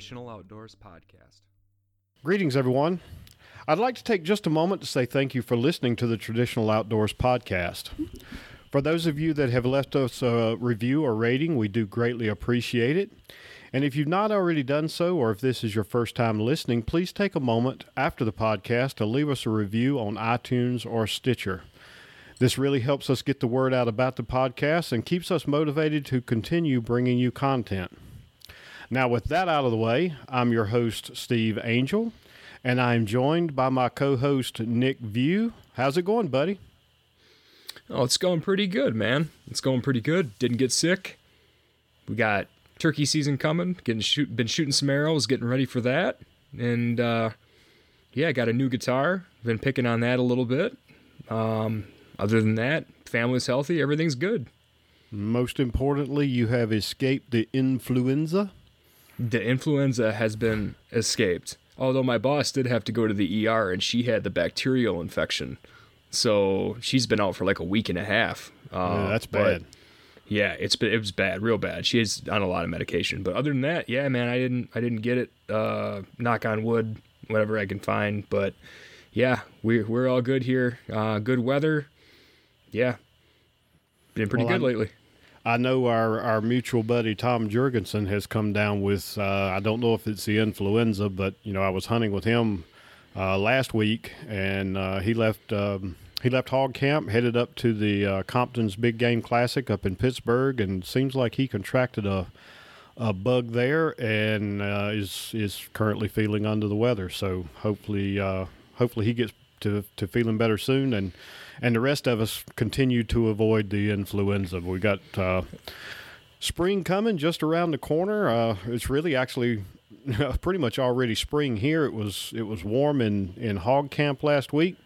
Traditional Outdoors Podcast. Greetings, everyone. I'd like to take just a moment to say thank you for listening to the Traditional Outdoors Podcast. For those of you that have left us a review or rating, we do greatly appreciate it. And if you've not already done so, or if this is your first time listening, please take a moment after the podcast to leave us a review on iTunes or Stitcher. This really helps us get the word out about the podcast and keeps us motivated to continue bringing you content. Now, with that out of the way, I'm your host, Steve Angel, and I'm joined by my co host, Nick View. How's it going, buddy? Oh, it's going pretty good, man. It's going pretty good. Didn't get sick. We got turkey season coming. Getting shoot, been shooting some arrows, getting ready for that, and uh, yeah, got a new guitar. Been picking on that a little bit. Um, other than that, family's healthy. Everything's good. Most importantly, you have escaped the influenza. The influenza has been escaped. Although my boss did have to go to the ER and she had the bacterial infection. So she's been out for like a week and a half. Uh, yeah, that's bad. Yeah, it's been it was bad, real bad. She is on a lot of medication, but other than that, yeah, man, I didn't I didn't get it. Uh, knock on wood, whatever I can find. But yeah, we we're all good here. Uh, good weather. Yeah, been pretty Well, good I'm- lately. I know our, our mutual buddy Tom Jurgensen has come down with, uh, I don't know if it's the influenza, but, you know, I was hunting with him uh, last week and uh, he left. Um, he left hog camp, headed up to the uh, Compton's Big Game Classic up in Pittsburgh, and seems like he contracted a a bug there and uh, is is currently feeling under the weather. So hopefully, uh, hopefully he gets to, to feeling better soon, and and the rest of us continue to avoid the influenza. We got uh, spring coming just around the corner. Uh, it's really actually pretty much already spring here. It was it was warm in in hog camp last week.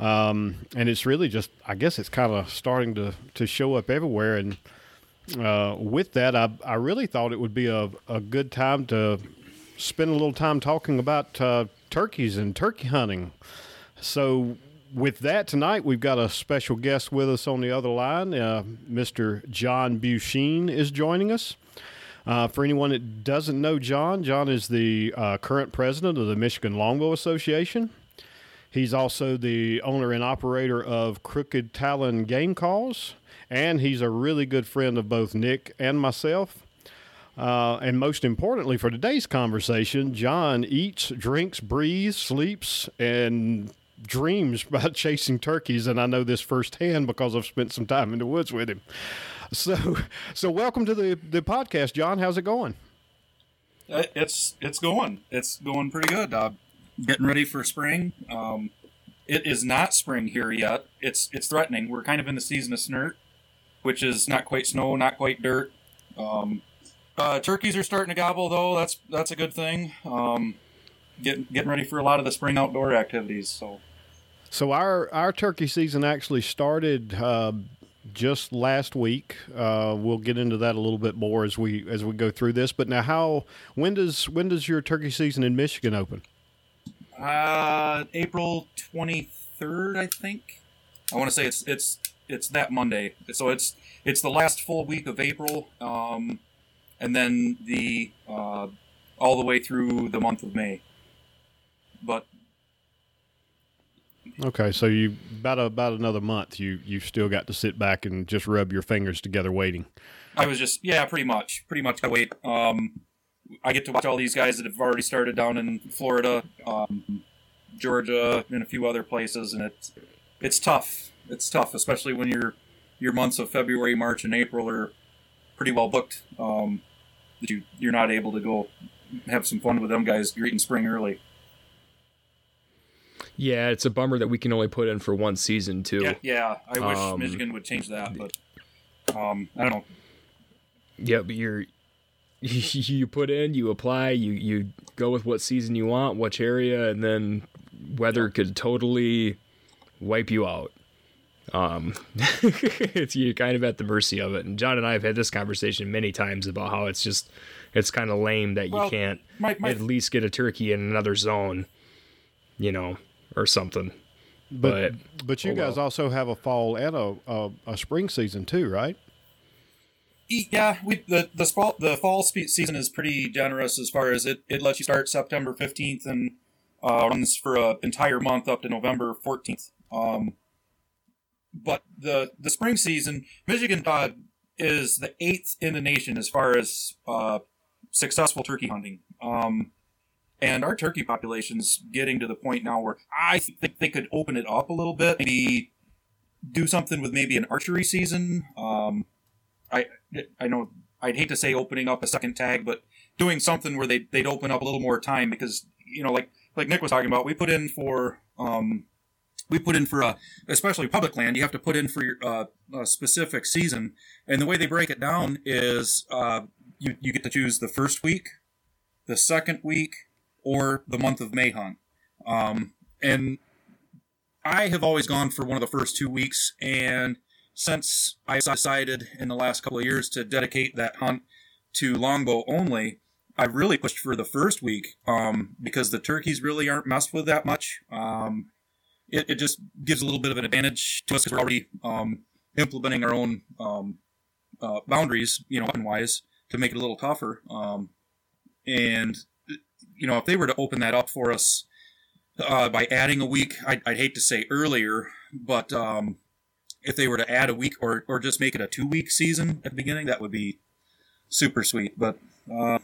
Um, and it's really just, I guess it's kind of starting to, to show up everywhere. And uh, with that, I, I really thought it would be a, a good time to spend a little time talking about uh, turkeys and turkey hunting. So, with that, tonight we've got a special guest with us on the other line. Uh, Mr. John Busheen is joining us. Uh, for anyone that doesn't know John, John is the uh, current president of the Michigan Longbow Association. He's also the owner and operator of Crooked Talon Game Calls, and he's a really good friend of both Nick and myself. Uh, and most importantly for today's conversation, John eats, drinks, breathes, sleeps, and dreams about chasing turkeys. And I know this firsthand because I've spent some time in the woods with him. So, so welcome to the, the podcast, John. How's it going? Uh, It's it's going. It's going pretty good. Uh, getting ready for spring. Um, it is not spring here yet. It's it's threatening. We're kind of in the season of snert, which is not quite snow, not quite dirt. Um, uh, turkeys are starting to gobble though. That's that's a good thing. Um, getting getting ready for a lot of the spring outdoor activities. So So our our turkey season actually started uh, just last week. Uh, we'll get into that a little bit more as we as we go through this. But now, how when does when does your turkey season in Michigan open? uh, April twenty third, I think. I want to say it's it's it's that Monday. So it's it's the last full week of April, um, and then the uh, all the way through the month of May. But Okay, so you about about another month. You you still got to sit back and just rub your fingers together waiting. I was just yeah, pretty much, pretty much. I wait. Um, I get to watch all these guys that have already started down in Florida, um, Georgia, and a few other places, and it's it's tough. It's tough, especially when your your months of February, March, and April are pretty well booked. Um, that you you're not able to go have some fun with them guys greeting spring early. Yeah, it's a bummer that we can only put in for one season too. Yeah, yeah. I wish Um, Michigan would change that, but um, I don't. Yeah, but you're you put in, you apply, you you go with what season you want, which area, and then weather could totally wipe you out. Um, it's you're kind of at the mercy of it. And John and I have had this conversation many times about how it's just it's kind of lame that you Well, can't my- my- at least get a turkey in another zone, you know, or something. But But but you oh guys well. also have a fall and a, a a spring season too, right? Yeah, we the the fall the fall season is pretty generous as far as it, it lets you start September fifteenth and uh, runs for an entire month up to November fourteenth. Um, but the the spring season, Michigan uh, is the eighth in the nation as far as uh, successful turkey hunting. Um, and our turkey population's getting to the point now where I think they could open it up a little bit, maybe do something with maybe an archery season. Um, I I know I'd hate to say opening up a second tag, but doing something where they they'd open up a little more time because you know like like Nick was talking about, we put in for um, we put in for a especially public land. You have to put in for your, uh, a specific season, and the way they break it down is uh, you you get to choose the first week, the second week, or the month of May hunt. Um, and I have always gone for one of the first two weeks, and since I decided in the last couple of years to dedicate that hunt to longbow only, I've really pushed for the first week um, because the turkeys really aren't messed with that much. Um, it, it, just gives a little bit of an advantage to us because we're already um, implementing our own um, uh, boundaries, you know, wise to make it a little tougher. Um, and you know, if they were to open that up for us uh, by adding a week, I'd, I'd, hate to say earlier, but um, if they were to add a week or, or just make it a two week season at the beginning, that would be super sweet. But uh,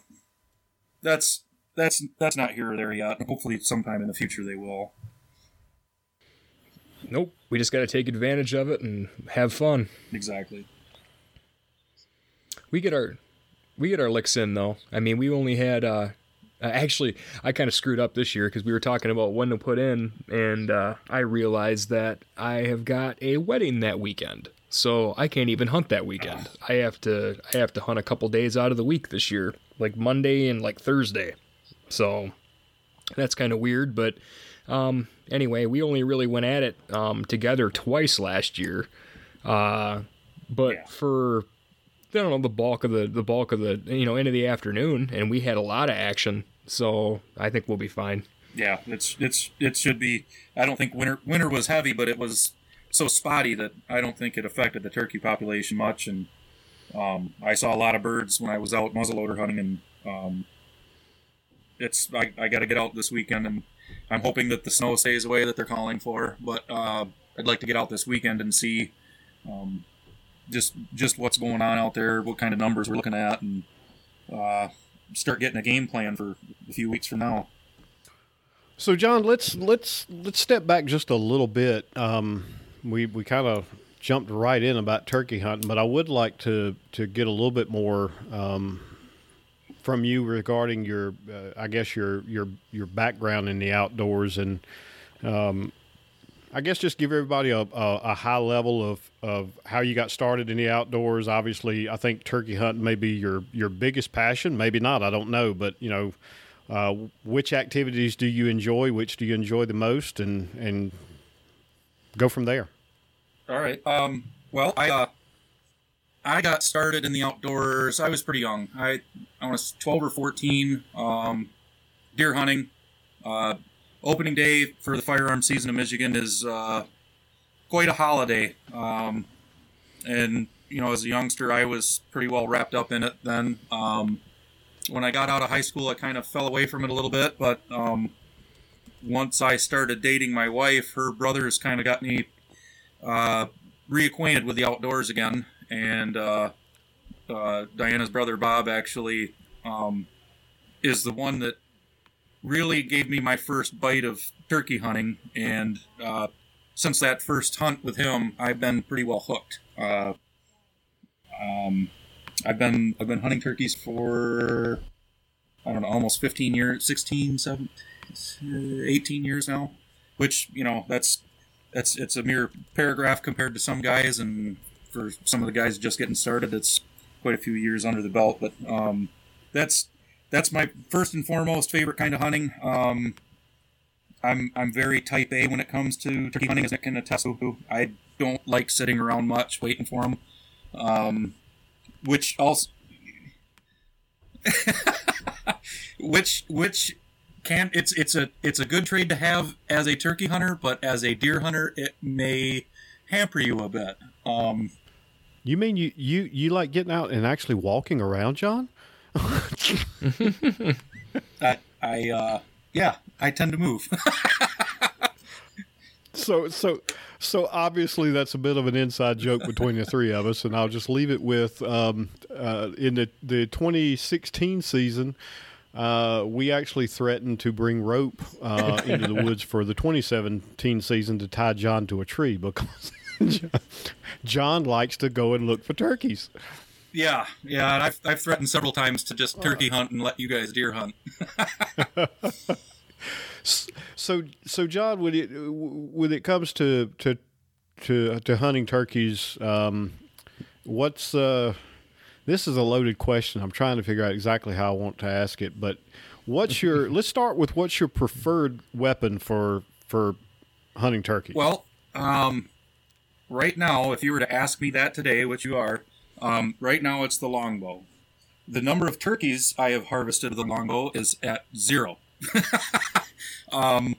that's that's that's not here or there yet. Hopefully, sometime in the future they will. Nope. We just got to take advantage of it and have fun. Exactly. We get our we get our licks in though. I mean, we only had uh, uh, actually, I kind of screwed up this year because we were talking about when to put in, and uh, I realized that I have got a wedding that weekend, so I can't even hunt that weekend. I have to I have to hunt a couple days out of the week this year, like Monday and like Thursday. So that's kind of weird, but um, anyway, we only really went at it um, together twice last year. Uh, but yeah. for I don't know the bulk of the the bulk of the you know end of the afternoon, and we had a lot of action. So I think we'll be fine. Yeah, it's it's it should be. I don't think winter winter was heavy, but it was so spotty that I don't think it affected the turkey population much. And um, I saw a lot of birds when I was out muzzleloader hunting, and um, it's I, I got to get out this weekend, and I'm hoping that the snow stays away that they're calling for. But uh, I'd like to get out this weekend and see um, just just what's going on out there, what kind of numbers we're looking at, and uh, start getting a game plan for a few weeks from now. So, John, let's let's let's step back just a little bit. Um, we we kind of jumped right in about turkey hunting, but I would like to to get a little bit more um, from you regarding your, uh, I guess your your your background in the outdoors and. Um, I guess just give everybody a, a, a, high level of, of how you got started in the outdoors. Obviously, I think turkey hunting may be your, your biggest passion. Maybe not. I don't know. But, you know, uh, which activities do you enjoy? Which do you enjoy the most? And, and go from there. All right. Um, well, I, uh, I got started in the outdoors. I was pretty young. I, I was 12 or 14. Um, deer hunting. Uh, opening day for the firearm season in Michigan is uh, quite a holiday. Um, and, you know, as a youngster, I was pretty well wrapped up in it then. Um, when I got out of high school, I kind of fell away from it a little bit, but um, once I started dating my wife, her brothers kind of got me uh, reacquainted with the outdoors again. And uh, uh, Diana's brother, Bob, actually um, is the one that really gave me my first bite of turkey hunting, and uh, since that first hunt with him, I've been pretty well hooked. Uh, um, I've been I've been hunting turkeys for I don't know almost 15 years, 16, 17, 18 years now, which you know that's that's it's a mere paragraph compared to some guys, and for some of the guys just getting started, it's quite a few years under the belt. But um, that's that's my first and foremost favorite kind of hunting. Um, I'm I'm very type A when it comes to turkey hunting, as Nick can attest to. I don't like sitting around much waiting for them, um, which also which which can it's it's a it's a good trade to have as a turkey hunter, but as a deer hunter, it may hamper you a bit. Um, You mean you you you like getting out and actually walking around, John? I, I uh, yeah, I tend to move. so so so obviously that's a bit of an inside joke between the three of us, and I'll just leave it with um, uh, in the the 2016 season. Uh, we actually threatened to bring rope uh, into the woods for the 2017 season to tie John to a tree because John likes to go and look for turkeys. Yeah, yeah, and I've, I've threatened several times to just turkey hunt and let you guys deer hunt. so, so John, when it when it comes to to to, to hunting turkeys, um, what's uh, this is a loaded question. I'm trying to figure out exactly how I want to ask it, but what's your? let's start with what's your preferred weapon for for hunting turkeys? Well, um, right now, if you were to ask me that today, which you are, um, right now it's the longbow. The number of turkeys I have harvested with the longbow is at zero. um,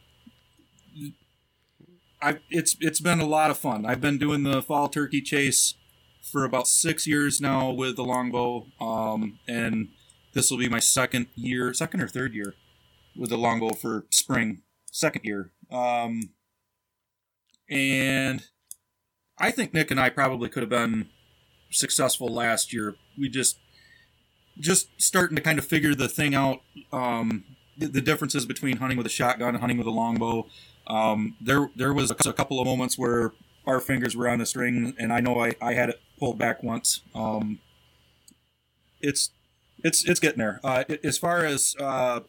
I, it's it's been a lot of fun. I've been doing the fall turkey chase for about six years now with the longbow, um, and this will be my second year, second or third year with the longbow for spring, second year. Um, and I think Nick and I probably could have been successful last year. We just just starting to kind of figure the thing out, um, the, differences between hunting with a shotgun and hunting with a longbow. Um, there there was a, couple of moments where our fingers were on the string, and I know I, I had it pulled back once. Um, it's it's it's getting there. Uh, as far as uh,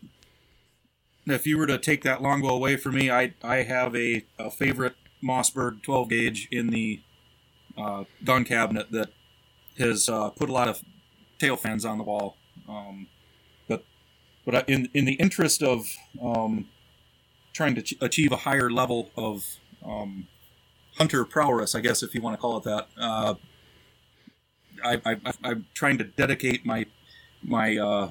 if you were to take that longbow away from me, I I have a, a favorite Mossberg 12 gauge in the uh, gun cabinet that has uh, put a lot of tail fans on the wall. Um, but but in in the interest of um, trying to ch- achieve a higher level of um, hunter prowess, I guess if you want to call it that, uh, I, am trying to dedicate my my uh,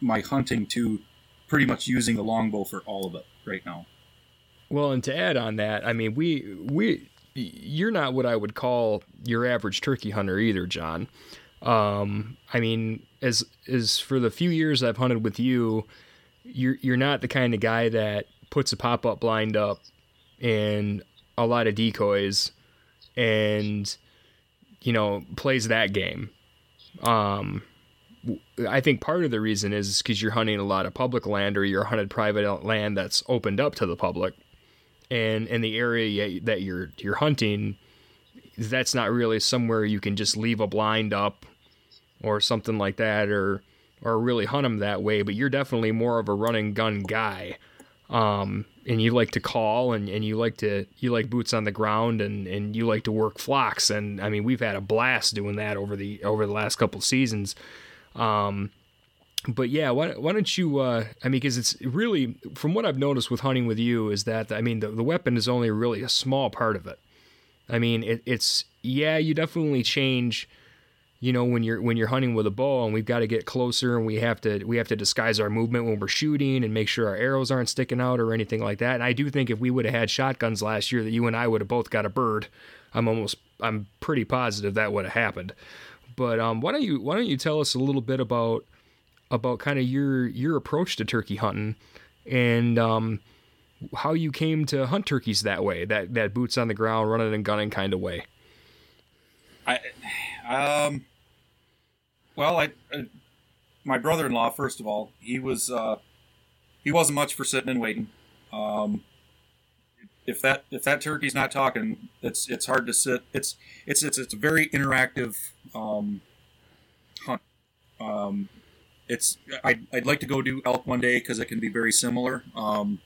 my hunting to pretty much using the longbow for all of it right now. Well, and to add on that, I mean, we we you're not what I would call your average turkey hunter either, John. Um, I mean, as as for the few years I've hunted with you, you're you're not the kind of guy that puts a pop up blind up and a lot of decoys and you know plays that game. Um, I think part of the reason is because you're hunting a lot of public land or you're hunted private land that's opened up to the public and in the area that you're you're hunting that's not really somewhere you can just leave a blind up or something like that or or really hunt them that way but you're definitely more of a running gun guy. Um, and you like to call and, and you like to you like boots on the ground and, and you like to work flocks. And I mean we've had a blast doing that over the over the last couple seasons. Um, but yeah, why, why don't you? Uh, I mean, because it's really, from what I've noticed with hunting with you, is that I mean, the, the weapon is only really a small part of it. I mean, it, it's yeah, you definitely change. You know, when you're when you're hunting with a bow, and we've got to get closer, and we have to we have to disguise our movement when we're shooting, and make sure our arrows aren't sticking out or anything like that. And I do think if we would have had shotguns last year, that you and I would have both got a bird. I'm almost I'm pretty positive that would have happened. But um, why don't you why don't you tell us a little bit about about kind of your your approach to turkey hunting and um, how you came to hunt turkeys that way, that that boots on the ground, running and gunning kind of way. I, um, well, I, uh, my brother-in-law, first of all, he was uh, he wasn't much for sitting and waiting. Um, if that if that turkey's not talking, it's it's hard to sit. It's it's it's it's a very interactive um, hunt. Um, it's I'd, I'd like to go do elk one day because it can be very similar. Um,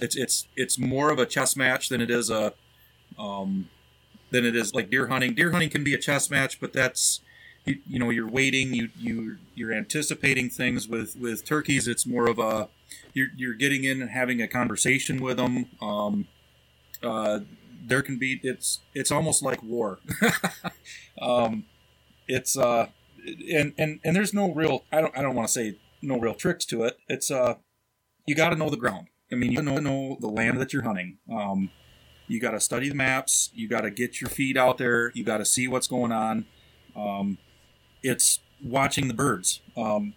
it's it's it's more of a chess match than it is a um, than it is like deer hunting. Deer hunting can be a chess match, but that's you, you know you're waiting, you you you're anticipating things. With with turkeys, it's more of a you're you're getting in and having a conversation with them. Um, uh, there can be it's it's almost like war. um, it's uh and and and there's no real I don't I don't want to say no real tricks to it. It's uh you got to know the ground. I mean, you got to know the land that you're hunting. Um, you got to study the maps. You got to get your feet out there. You got to see what's going on. Um, it's watching the birds. Um,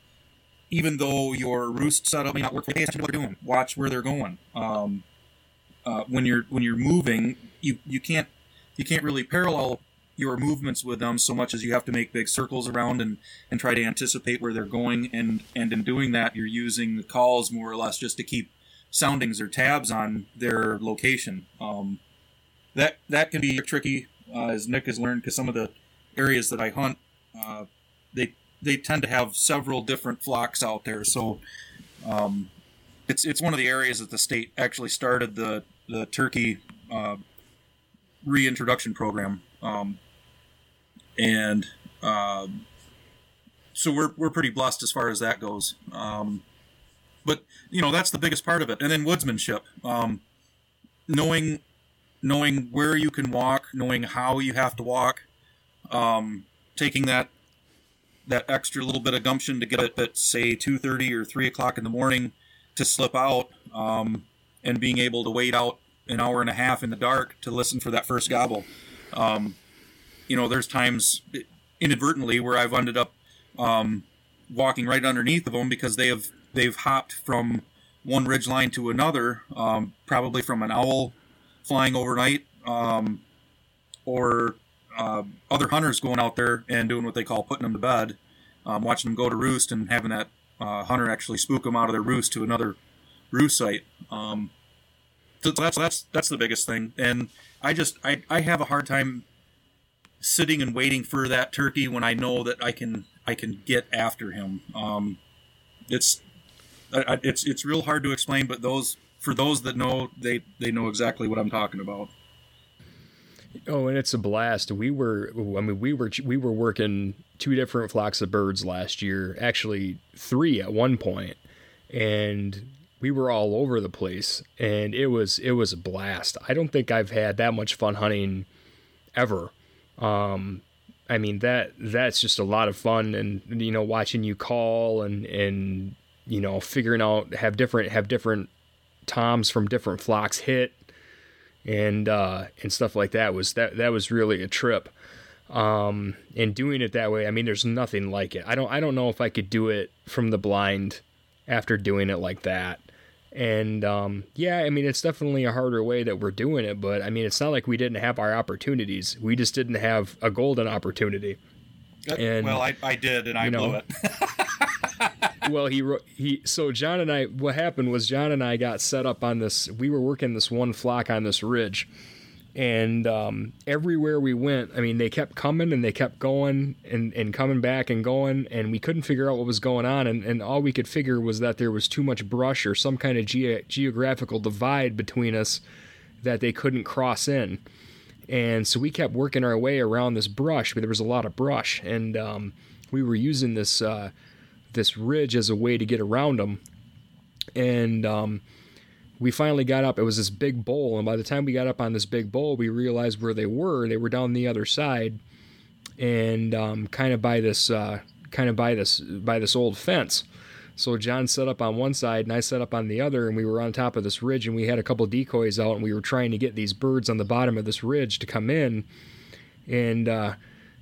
even though your roost setup may not work, pay attention to what they're doing. Watch where they're going. Um, uh, when you're when you're moving, you you can't you can't really parallel your movements with them so much as you have to make big circles around and, and try to anticipate where they're going. And and in doing that you're using the calls more or less just to keep soundings or tabs on their location. Um, that that can be tricky uh, as Nick has learned because some of the areas that I hunt uh, they they tend to have several different flocks out there. So um, it's it's one of the areas that the state actually started the the turkey uh, reintroduction program. Um, and um, so we're we're pretty blessed as far as that goes. Um, but you know that's the biggest part of it, and then woodsmanship, um, knowing knowing where you can walk, knowing how you have to walk, um, taking that that extra little bit of gumption to get it at say two thirty or three o'clock in the morning to slip out, um, and being able to wait out an hour and a half in the dark to listen for that first gobble. Um, you know, there's times inadvertently where I've ended up um, walking right underneath of them because they have they've hopped from one ridge line to another, um, probably from an owl flying overnight, um, or uh, other hunters going out there and doing what they call putting them to bed, um, watching them go to roost and having that uh, hunter actually spook them out of their roost to another roost site. Um, so that's that's that's the biggest thing, and I just I, I have a hard time sitting and waiting for that turkey when I know that I can I can get after him. Um, it's it's it's real hard to explain, but those for those that know, they they know exactly what I'm talking about. Oh, and it's a blast. We were, I mean, we were we were working two different flocks of birds last year, actually three at one point, and we were all over the place, and it was it was a blast. I don't think I've had that much fun hunting ever. Um, I mean that that's just a lot of fun, and you know, watching you call and and you know, figuring out have different have different toms from different flocks hit and uh, and stuff like that was that that was really a trip. Um, and doing it that way, I mean, there's nothing like it. I don't I don't know if I could do it from the blind after doing it like that. And um, yeah, I mean, it's definitely a harder way that we're doing it, but I mean, it's not like we didn't have our opportunities. We just didn't have a golden opportunity. And, well, I, I did, and I blew it. well, he he. So John and I, what happened was John and I got set up on this. We were working this one flock on this ridge, and um, everywhere we went, I mean, they kept coming and they kept going and, and coming back and going, and we couldn't figure out what was going on. And, and all we could figure was that there was too much brush or some kind of ge- geographical divide between us that they couldn't cross in. And so we kept working our way around this brush, but there was a lot of brush, and um, we were using this uh, this ridge as a way to get around them. And um, we finally got up. It was this big bowl, and by the time we got up on this big bowl, we realized where they were. They were down the other side, and um, kind of by this, uh, kind of by this, by this old fence. So John set up on one side, and I set up on the other, and we were on top of this ridge, and we had a couple decoys out, and we were trying to get these birds on the bottom of this ridge to come in. And uh,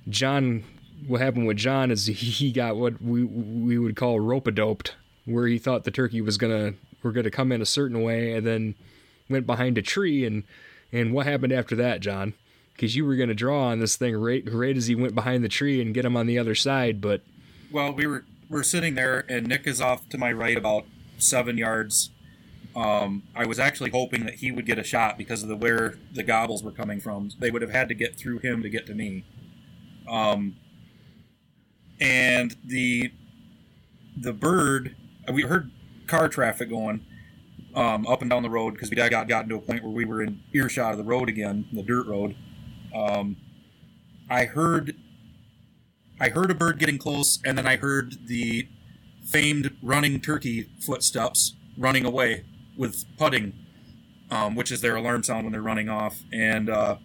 John, what happened with John is he got what we we would call rope doped, where he thought the turkey was gonna were going to come in a certain way and then went behind a tree and and what happened after that, John? Because you were going to draw on this thing right right as he went behind the tree and get him on the other side, but well, we were we're sitting there and Nick is off to my right about seven yards. Um, I was actually hoping that he would get a shot because of the where the gobbles were coming from. They would have had to get through him to get to me. Um, and the the bird we heard car traffic going um, up and down the road because we got gotten to a point where we were in earshot of the road again, the dirt road. Um, I heard, I heard a bird getting close, and then I heard the famed running turkey footsteps running away with putting, um, which is their alarm sound when they're running off, and uh,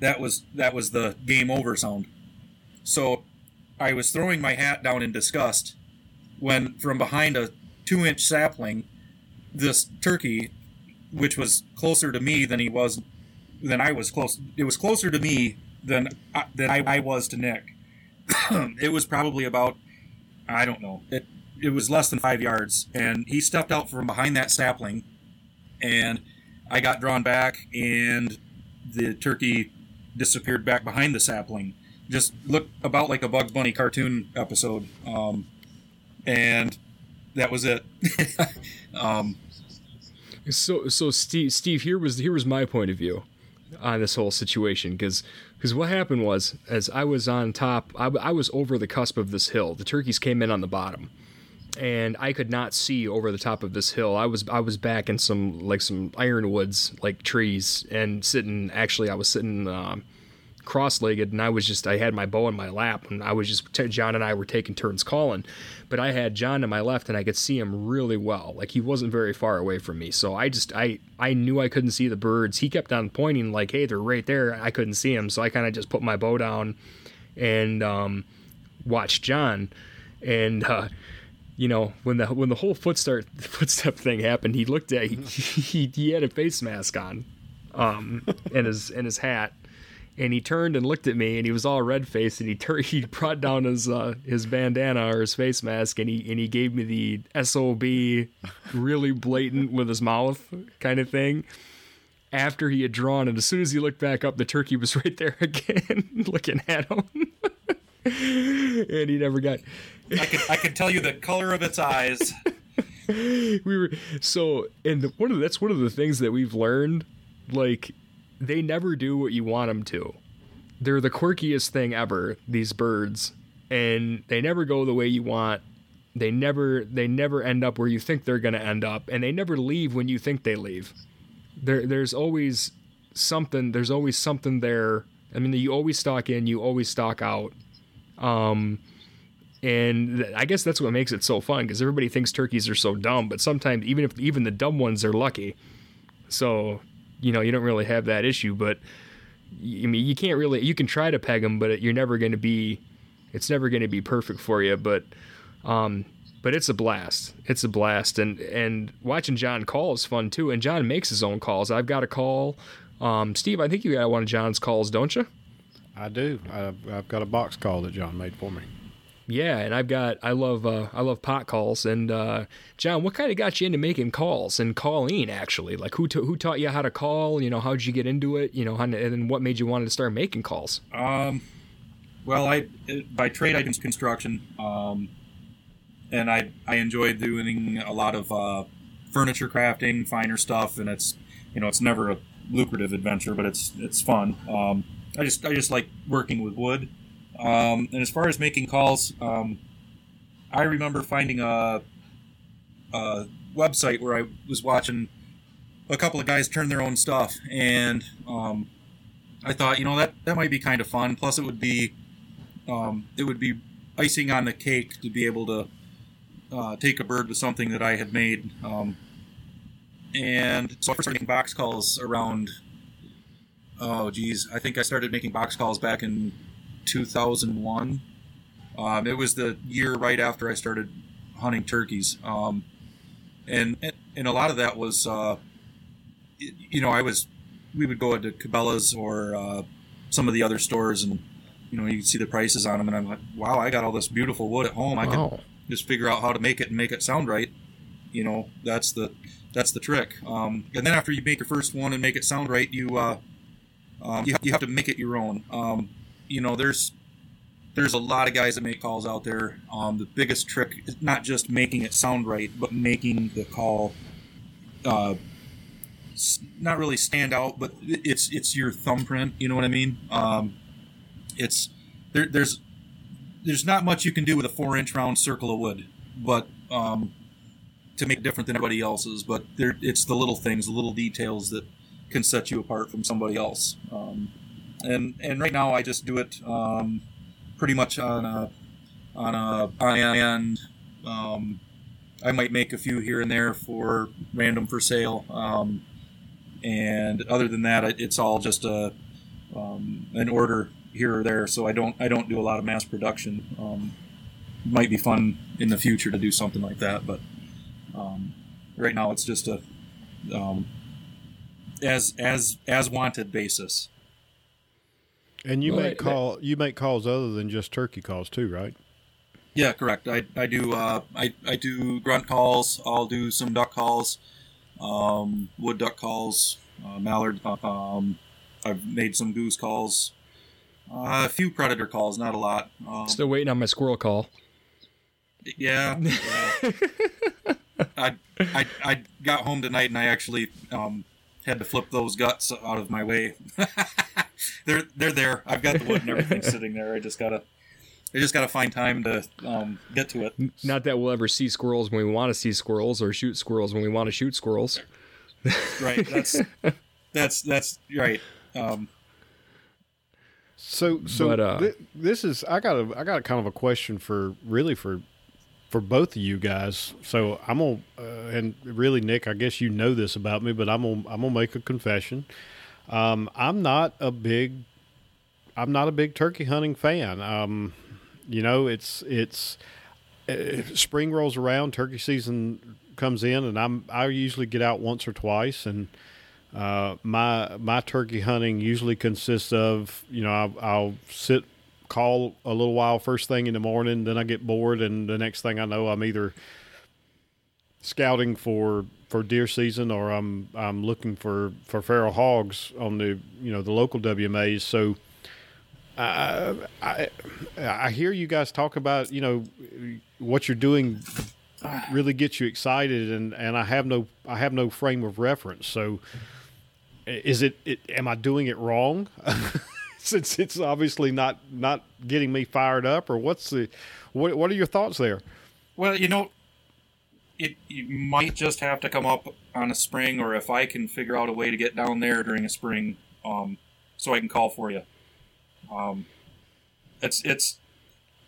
that was that was the game over sound. So I was throwing my hat down in disgust when from behind a two inch sapling, this turkey, which was closer to me than he was, than I was close. It was closer to me than than I, I was to Nick. it was probably about I don't know. It it was less than five yards, and he stepped out from behind that sapling, and I got drawn back, and the turkey disappeared back behind the sapling. Just looked about like a Bugs Bunny cartoon episode, um, and that was it. um, So so Steve Steve here was here was my point of view on this whole situation because because what happened was as I was on top I, I was over the cusp of this hill the turkeys came in on the bottom and I could not see over the top of this hill I was I was back in some like some ironwoods like trees and sitting actually I was sitting um, cross-legged and I was just I had my bow in my lap and I was just John and I were taking turns calling but I had John to my left and I could see him really well. Like he wasn't very far away from me so I just I I knew I couldn't see the birds. He kept on pointing like hey they're right there. I couldn't see him so I kind of just put my bow down and um, watched John and uh, you know when the when the whole footstep footstep thing happened he looked at he, he, he had a face mask on um and his and his hat and he turned and looked at me and he was all red faced and he turned he brought down his uh, his bandana or his face mask and he and he gave me the sob really blatant with his mouth kind of thing after he had drawn and as soon as he looked back up the turkey was right there again looking at him and he never got I could I could tell you the color of its eyes. we were so and the, one of that's one of the things that we've learned like they never do what you want them to. They're the quirkiest thing ever these birds and they never go the way you want. They never they never end up where you think they're going to end up and they never leave when you think they leave. There there's always something there's always something there. I mean you always stock in you always stock out. Um and I guess that's what makes it so fun because everybody thinks turkeys are so dumb, but sometimes even if even the dumb ones are lucky. So, you know, you don't really have that issue, but I mean, you can't really you can try to peg them, but you're never going to be it's never going to be perfect for you, but um but it's a blast. It's a blast and and watching John call is fun too, and John makes his own calls. I've got a call um Steve, I think you got one of John's calls, don't you? I do. I've, I've got a box call that John made for me. Yeah, and I've got I love uh, I love pot calls and uh, John, what kind of got you into making calls and calling actually? Like who who taught you how to call? You know, how did you get into it? You know, how, and then what made you want to start making calls? Um, well, I by trade I do construction, um, and I I enjoy doing a lot of uh, furniture crafting, finer stuff, and it's you know it's never a lucrative adventure, but it's it's fun. Um, I just I just like working with wood. Um, and as far as making calls, um, I remember finding a, a website where I was watching a couple of guys turn their own stuff, and um, I thought, you know, that that might be kind of fun. Plus, it would be um, it would be icing on the cake to be able to uh, take a bird with something that I had made. Um, and so I started making box calls around. Oh, geez, I think I started making box calls back in 2001. Um, it was the year right after I started hunting turkeys, um, and and a lot of that was, uh, you know, I was we would go into Cabela's or uh, some of the other stores, and you know, you see the prices on them, and I'm like, wow, I got all this beautiful wood at home. I Wow. can just figure out how to make it and make it sound right. You know, that's the that's the trick. Um, and then after you make your first one and make it sound right, you uh, um, you, have, you have to make it your own. You know, there's there's a lot of guys that make calls out there. Um, the biggest trick is not just making it sound right, but making the call uh, not really stand out, but it's it's your thumbprint. You know what I mean? Um, it's there, there's there's not much you can do with a four inch round circle of wood, but um, to make it different than everybody else's. But there, it's the little things, the little details that can set you apart from somebody else. Um, and and right now I just do it um, pretty much on a on a on end. Um, I might make a few here and there for random for sale, um, and other than that, it's all just a um, an order here or there. So I don't I don't do a lot of mass production. Um, might be fun in the future to do something like that, but um, right now it's just a as as as wanted basis. And you Well, make that- call you make calls other than just turkey calls too, right? Yeah, correct. I, I do uh, I, I do grunt calls. I'll do some duck calls, um, wood duck calls, uh, mallard. uh, Um, I've made some goose calls, uh, a few predator calls, not a lot. Um, Still waiting on my squirrel call. yeah. yeah. I, I I got home tonight and I actually um, had to flip those guts out of my way. they're they're there. I've got the wood and everything sitting there. I just gotta I just gotta find time to um, get to it. Not that we'll ever see squirrels when we want to see squirrels or shoot squirrels when we want to shoot squirrels. right that's that's that's right um So so But, uh, thi- this is I got a I got a kind of a question for really for for both of you guys. So I'm gonna uh, and really Nick, I guess you know this about me, but I'm gonna I'm gonna make a confession. Um, I'm not a big I'm not a big turkey hunting fan. Um, you know, it's it's uh, spring rolls around, turkey season comes in, and I'm I usually get out once or twice, and uh, my my turkey hunting usually consists of you know I'll, I'll sit call a little while first thing in the morning, then I get bored, and the next thing I know I'm either scouting for for deer season or I'm I'm looking for for feral hogs on the you know the local WMAs. So I I I hear you guys talk about you know what you're doing really gets you excited and and I have no I have no frame of reference. So is it, it am I doing it wrong? Since it's obviously not not getting me fired up or what's the what what are your thoughts there? well you know it you might just have to come up on a spring or if i can figure out a way to get down there during a spring um so i can call for you um it's it's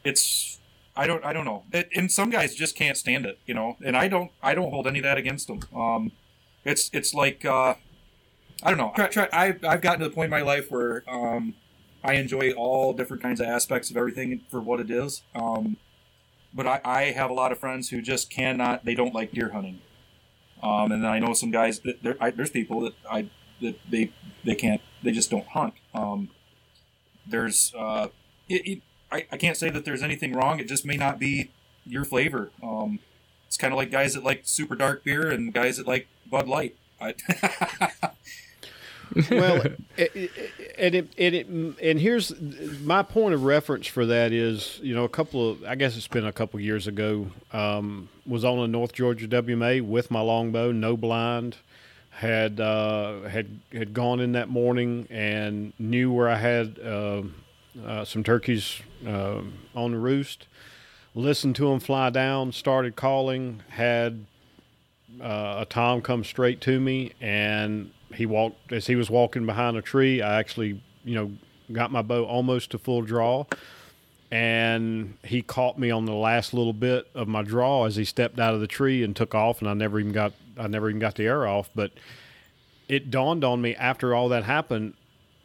it's i don't i don't know it, and some guys just can't stand it you know and i don't i don't hold any of that against them um it's it's like uh I don't know. I, I've gotten to the point in my life where um, I enjoy all different kinds of aspects of everything for what it is. Um, but I, I have a lot of friends who just cannot. They don't like deer hunting. Um, and then I know some guys that there, I, there's people that I that they they can't. They just don't hunt. Um, there's uh, it, it, I, I can't say that there's anything wrong. It just may not be your flavor. Um, it's kind of like guys that like super dark beer and guys that like Bud Light. I, well, and it, and it, and here's my point of reference for that is you know a couple of I guess it's been a couple years ago um, was on a North Georgia WMA with my longbow, no blind, had uh, had had gone in that morning and knew where I had uh, uh, some turkeys uh, on the roost. Listened to them fly down, started calling, had uh, a tom come straight to me and he walked as he was walking behind a tree i actually you know got my bow almost to full draw. And he caught me on the last little bit of my draw as he stepped out of the tree and took off and i never even got i never even got the arrow off. But it dawned on me after all that happened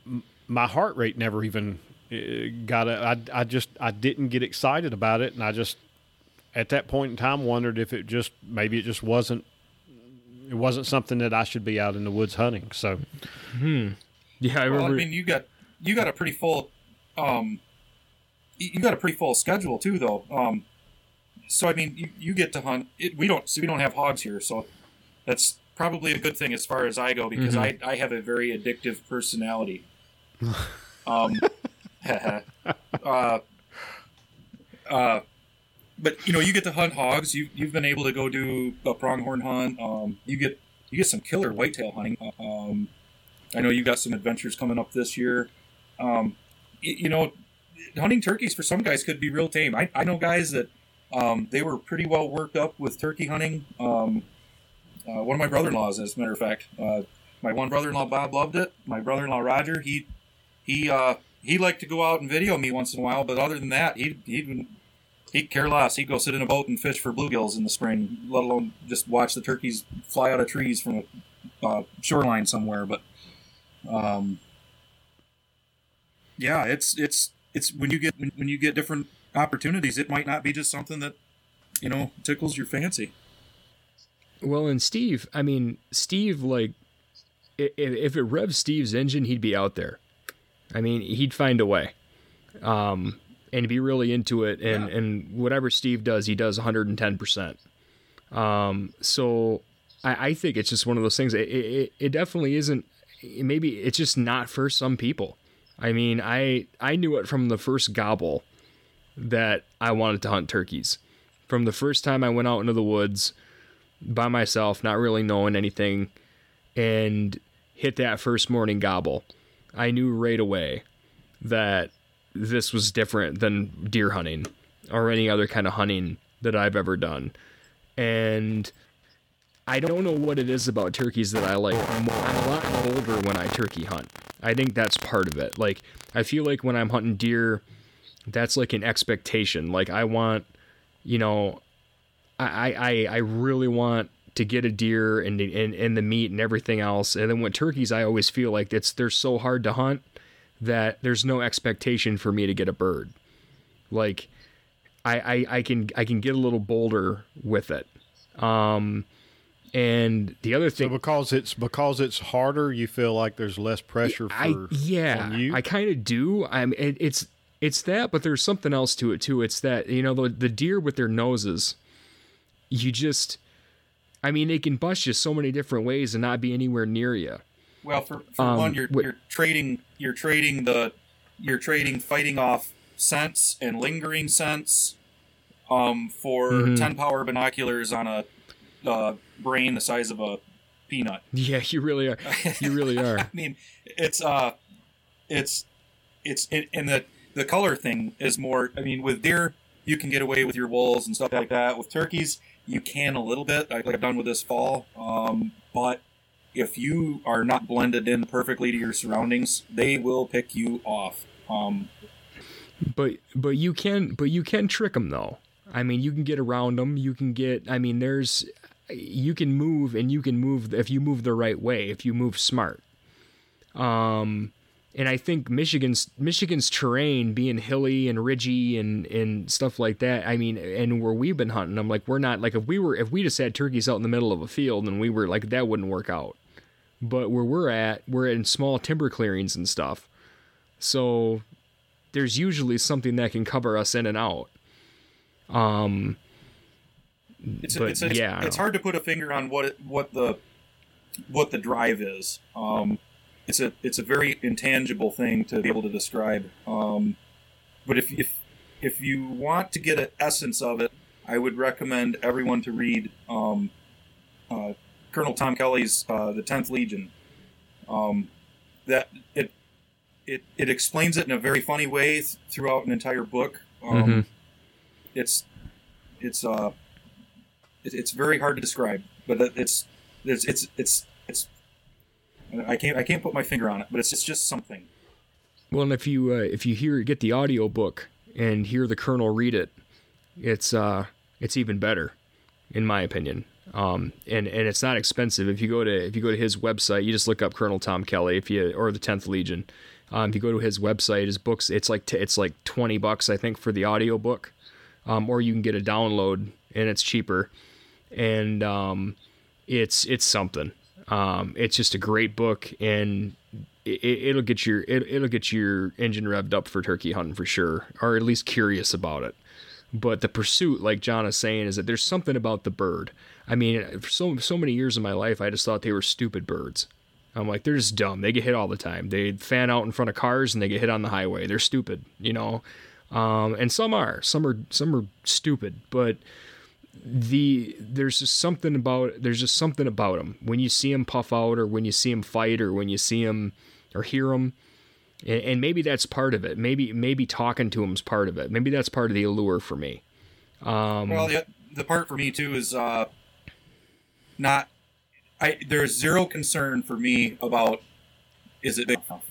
m- my heart rate never even uh, got a, I, I just i didn't get excited about it. And i just at that point in time wondered if it just maybe it just wasn't it wasn't something that I should be out in the woods hunting. So Yeah, I well. I mean, you got you got a pretty full, um, you you got a pretty full schedule too, though. Um, so I mean, you, you get to hunt. It, we don't. So we don't have hogs here, so that's probably a good thing as far as I go because I I have a very addictive personality. Um, uh, uh, but you know, you get to hunt hogs. You you've been able to go do a pronghorn hunt. Um, you get you get some killer whitetail hunting. Um, I know you got some adventures coming up this year. Um, you know, hunting turkeys for some guys could be real tame. I, I know guys that um, they were pretty well worked up with turkey hunting. Um, uh, one of my brother-in-laws, as a matter of fact, uh, my one brother-in-law Bob loved it. My brother-in-law Roger, he he uh, he liked to go out and video me once in a while, but other than that, he he'd he'd care less. He'd go sit in a boat and fish for bluegills in the spring, let alone just watch the turkeys fly out of trees from a uh, shoreline somewhere. But um, yeah, it's it's it's when you get when, when you get different opportunities, it might not be just something that you know tickles your fancy. Well, and Steve, I mean, Steve, like, if it revs Steve's engine, he'd be out there. I mean, he'd find a way. Um, and be really into it and, Yeah. and whatever Steve does, he does 110%. Um, so I, I think it's just one of those things. It, it, it definitely isn't. Maybe it's just not for some people. I mean, I I knew it from the first gobble that I wanted to hunt turkeys. From the first time I went out into the woods by myself, not really knowing anything, and hit that first morning gobble, I knew right away that this was different than deer hunting or any other kind of hunting that I've ever done. And I don't know what it is about turkeys that I like. I'm, I'm a lot bolder when I turkey hunt. I think that's part of it. Like, I feel like when I'm hunting deer, that's like an expectation. Like, I want, you know, I, I, I really want to get a deer and, and, and the meat and everything else. And then with turkeys, I always feel like it's, they're so hard to hunt that there's no expectation for me to get a bird. Like, I, I, I can I can get a little bolder with it. Um, and the other So thing, because it's because it's harder, you feel like there's less pressure for I yeah. I kind of do. I'm it, it's it's that, but there's something else to it too. It's that you know the the deer with their noses, you just, I mean, they can bust you so many different ways and not be anywhere near you. Well, for, for Um, one, you're wh- you're trading you're trading the you're trading fighting off sense and lingering sense um, for Mhm. ten power binoculars on a uh, brain the size of a peanut. Yeah, you really are. You really are. I mean, it's uh, it's it's it, and the the color thing is more. I mean, with deer, you can get away with your wolves and stuff like that. With turkeys, you can a little bit, like I've done with this fall. Um, but if you are not blended in perfectly to your surroundings, they will pick you off. Um, but but you can but you can trick them though. I mean you can get around them you can get i mean there's you can move and you can move if you move the right way if you move smart. Um and i think michigan's michigan's terrain being hilly and ridgy and and stuff like that i mean and where we've been hunting i'm like we're not like if we were if we just had turkeys out in the middle of a field and we were like that wouldn't work out but where we're at we're in small timber clearings and stuff so there's usually something that can cover us in and out. Um, it's But, it's, it's, yeah, it's hard to put a finger on what it, what the what the drive is. Um, it's a it's a very intangible thing to be able to describe. Um, but if if if you want to get an essence of it, I would recommend everyone to read um, uh, Colonel Tom Kelly's uh, The Tenth Legion. Um, that it it it explains it in a very funny way th- throughout an entire book. Um, Mhm. It's it's uh it, it's very hard to describe, but it's it's it's it's it's I can't I can't put my finger on it, but it's it's just something. well, and if you uh, if you hear get the audio book and hear the colonel read it, it's uh it's even better, in my opinion. Um, and and it's not expensive. If you go to if you go to his website, you just look up Colonel Tom Kelly. If you or the Tenth Legion, um, if you go to his website, his books, it's like t- it's like twenty bucks I think for the audio book, um, or you can get a download and it's cheaper, and um, it's it's something. Um, it's just a great book, and it, it'll get your it, it'll get your engine revved up for turkey hunting for sure, or at least curious about it. But the pursuit, like John is saying, is that there's something about the bird. I mean, for so so many years of my life, I just thought they were stupid birds. I'm like, they're just dumb. They get hit all the time. They fan out in front of cars and they get hit on the highway. They're stupid, you know. Um, and some are, some are, some are stupid. But the there's just something about there's just something about them when you see them puff out or when you see them fight or when you see them or hear them and, and maybe that's part of it maybe maybe talking to them is part of it maybe that's part of the allure for me um Well, the, the part for me too is uh, not. I there's zero concern for me about is it big enough?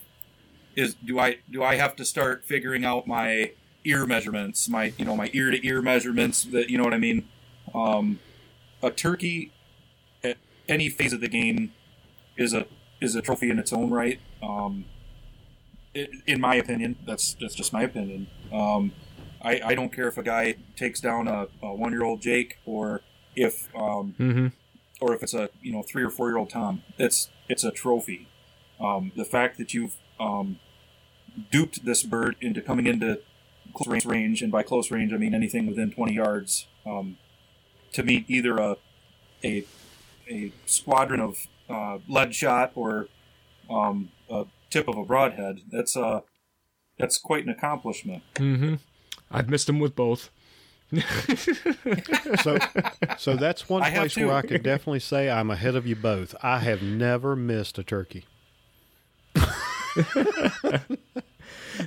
Is do I do I have to start figuring out my ear measurements, my you know my ear to ear measurements? That you know what I mean. Um, a turkey at any phase of the game is a is a trophy in its own right. Um, in my opinion, that's that's just my opinion. Um, I, I don't care if a guy takes down a, a one year old Jake or if um, mhm. Or if it's a you know three or four year old Tom. It's it's a trophy. Um, the fact that you've um, duped this bird into coming into close range, and by close range I mean anything within 20 yards, um, to meet either a a, a squadron of uh, lead shot or um, a tip of a broadhead. That's uh, that's quite an accomplishment. Mm-hmm. I've missed him with both. So, so that's one I place where. I could definitely say I'm ahead of you both. I have never missed a turkey.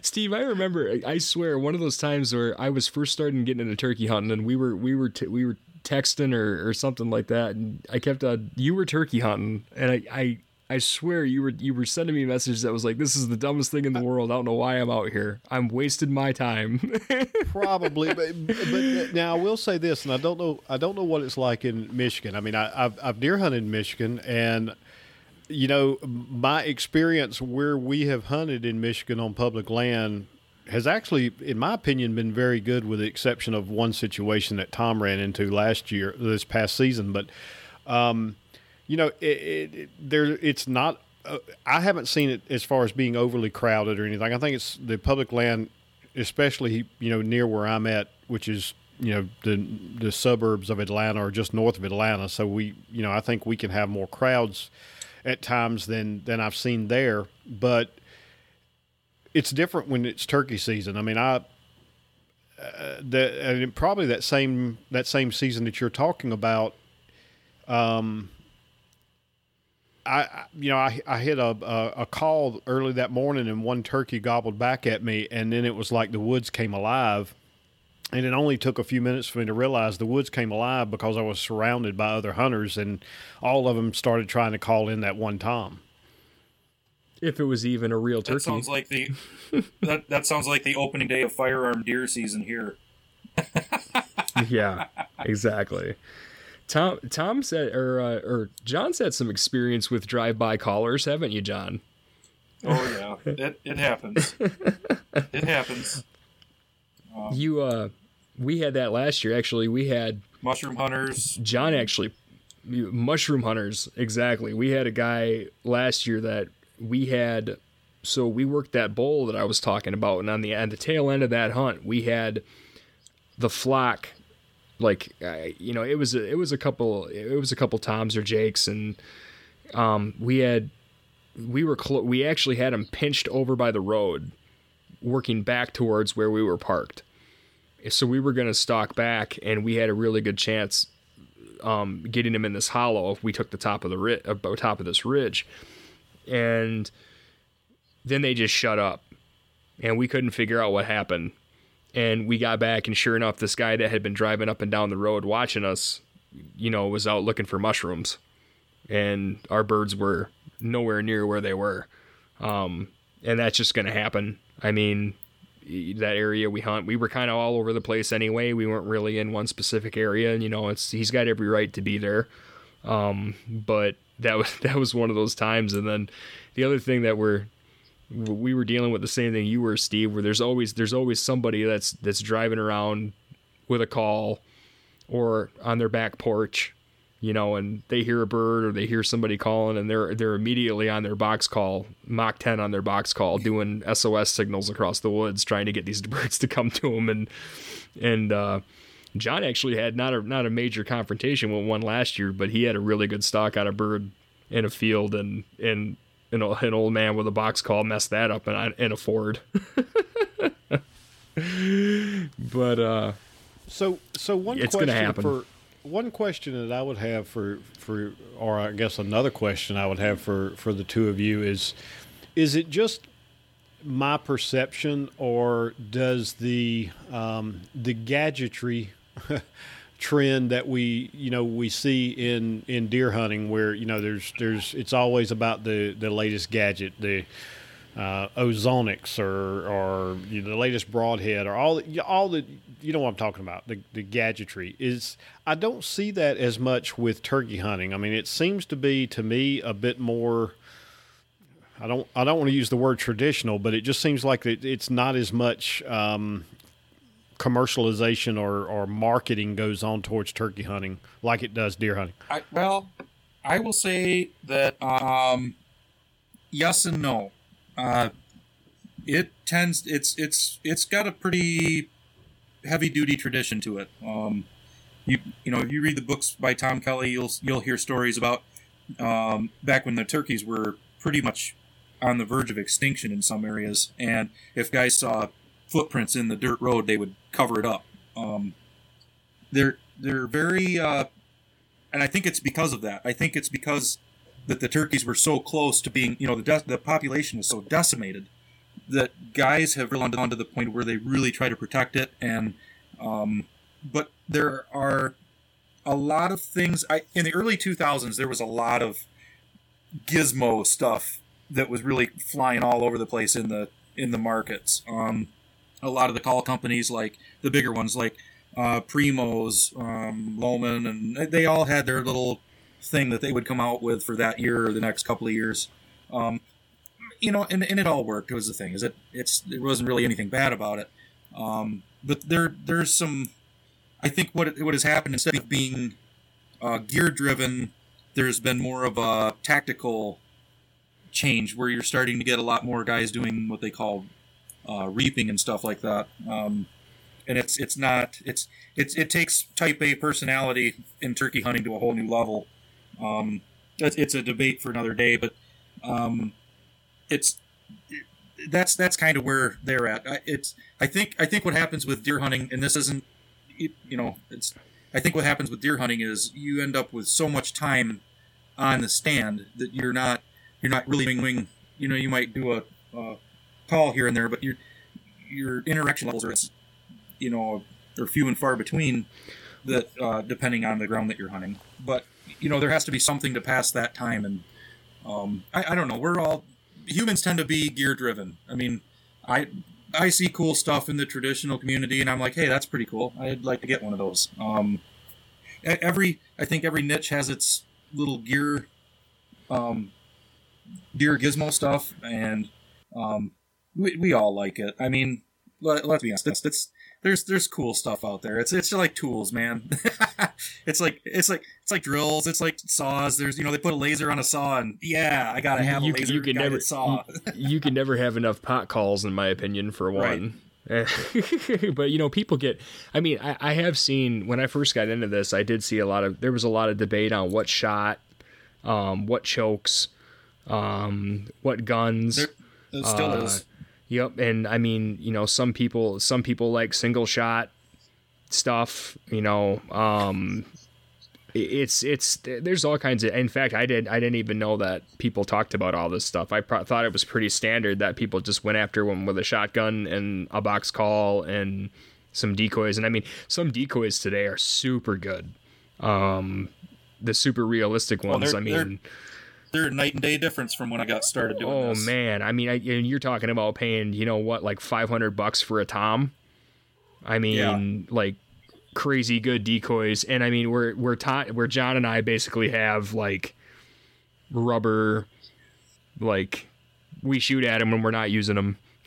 Steve, I remember. I swear, one of those times where I was first starting getting into turkey hunting, and we were we were t- we were texting or, or something like that, and I kept uh, you were turkey hunting, and I, I I swear you were you were sending me messages that was like, "This is the dumbest thing in the world. I don't know why I'm out here. I'm wasting my time." Probably, but, but now I will say this, and I don't know, I don't know what it's like in Michigan. I mean, I, I've I've deer hunted in Michigan, and you know, my experience where we have hunted in Michigan on public land has actually, in my opinion, been very good, with the exception of one situation that Tom ran into last year, this past season. But, um, you know, it, it, it, there, it's not. Uh, I haven't seen it as far as being overly crowded or anything. I think it's the public land, especially you know near where I'm at, which is you know the the suburbs of Atlanta or just north of Atlanta. So we, you know, I think we can have more crowds at times than than I've seen there, but it's different when it's turkey season. I mean, I uh, that and probably that same that same season that you're talking about. Um, I I- you know I I hit a, a a call early that morning and one turkey gobbled back at me, and then it was like the woods came alive. And it only took a few minutes for me to realize the woods came alive because I was surrounded by other hunters, and all of them started trying to call in that one tom. if it was even a real That turkey. sounds like the that, that sounds like the opening day of firearm deer season here. yeah, exactly. Tom Tom said or uh, or John said some experience with drive-by callers, haven't you, John? Oh yeah, it it happens. It happens. You uh we had that last year actually. We had Mushroom hunters. John actually mushroom hunters exactly. We had a guy last year that we had so we worked that bowl that I was talking about and on the at the tail end of that hunt we had the flock like you know it was a, it was a couple it was a couple toms or jakes and um we had we were clo- we actually had them pinched over by the road working back towards where we were parked. So we were going to stalk back and we had a really good chance um, getting him in this hollow if we took the top of the ri- uh, top of this ridge. And then they just shut up and we couldn't figure out what happened and we got back and sure enough this guy that had been driving up and down the road watching us you know was out looking for mushrooms. And our birds were nowhere near where they were. Um, and that's just going to happen. I mean that area we hunt we were kind of all over the place anyway. We weren't really in one specific area and you know it's he's got every right to be there. Um, but that was that was one of those times. And then the other thing that we're we were dealing with the same thing you were Steve where there's always there's always somebody that's that's driving around with a call or on their back porch you know and they hear a bird or they hear somebody calling and they're they're immediately on their box call Mach 10 on their box call doing SOS signals across the woods trying to get these birds to come to them and and uh John actually had not a not a major confrontation with one last year, but he had a really good stock on a bird in a field, and and an, an old man with a box call messed that up and in a Ford. but uh, So, so one It's question happen. for one question that I would have for for, or I guess another question I would have for for the two of you is, is it just my perception, or does the um, the gadgetry trend that we you know we see in in deer hunting, where you know there's there's it's always about the the latest gadget, the uh, ozonics or or you know, the latest broadhead or all the, all the you know what I'm talking about the the gadgetry is I don't see that as much with turkey hunting. I mean, it seems to be to me a bit more. I don't I don't want to use the word traditional, but it just seems like it, it's not as much um, commercialization or, or marketing goes on towards turkey hunting like it does deer hunting. I, well, I will say that um, yes and no. Uh, it tends it's it's it's got a pretty heavy duty tradition to it. Um, you you know if you read the books by Tom Kelly, you'll you'll hear stories about um, back when the turkeys were pretty much on the verge of extinction in some areas, and if guys saw footprints in the dirt road, they would cover it up. Um, they're they're very, uh, and I think it's because of that. I think it's because that the turkeys were so close to being, you know, the de- the population was so decimated that guys have really gone on to the point where they really try to protect it, and um, but there are a lot of things. I in the early 2000s there was a lot of gizmo stuff that was really flying all over the place in the in the markets. Um, a lot of the call companies, like the bigger ones, like uh, Primos, um, Lohman, and they all had their little thing that they would come out with for that year or the next couple of years. Um, you know, and, and it all worked. It was the thing is it it's it wasn't really anything bad about it. Um, but there there's some. I think what what has happened instead of being uh, gear driven, there's been more of a tactical change where you're starting to get a lot more guys doing what they call uh, reaping and stuff like that. Um, and it's it's not it's it's it takes type A personality in turkey hunting to a whole new level. Um, it's, it's a debate for another day, but um, it's that's that's kind of where they're at. It's I think I think what happens with deer hunting, and this isn't you know it's I think what happens with deer hunting is you end up with so much time on the stand that you're not you're not really doing you know you might do a, a call here and there, but your your interaction levels are you know are few and far between that uh, depending on the ground that you're hunting. But you know there has to be something to pass that time, and um, I, I don't know. We're all humans tend to be gear driven. I mean, I I see cool stuff in the traditional community, and I'm like, hey, that's pretty cool. I'd like to get one of those. Um, every I think every niche has its little gear, um, gear gizmo stuff, and um, we, we all like it. I mean, let, us be honest. It's, it's there's there's cool stuff out there. It's it's like tools, man. it's like it's like it's like drills. It's like saws. There's you know they put a laser on a saw and yeah, I gotta have you, a laser you can never saw. you, you, can never have enough pot calls, in my opinion, for one. Right. but you know, people get. I mean, I, I have seen when I first got into this, I did see a lot of. There was a lot of debate on what shot, um, what chokes, um, what guns. There, still uh, is. Yep, and I mean, you know, some people some people like single shot stuff, you know, um it's it's there's all kinds of in fact i did i didn't even know that people talked about all this stuff. I pro- thought it was pretty standard that people just went after one with a shotgun and a box call and some decoys and i mean some decoys today are super good. Um the super realistic ones well, i mean they're night and day difference from when I got started doing oh, this. Oh man, I mean, I, you're talking about paying, you know what, like 500 bucks for a tom. I mean, yeah. like crazy good decoys, and I mean, we're we're ta- where John and I basically have like rubber, like we shoot at them when we're not using them.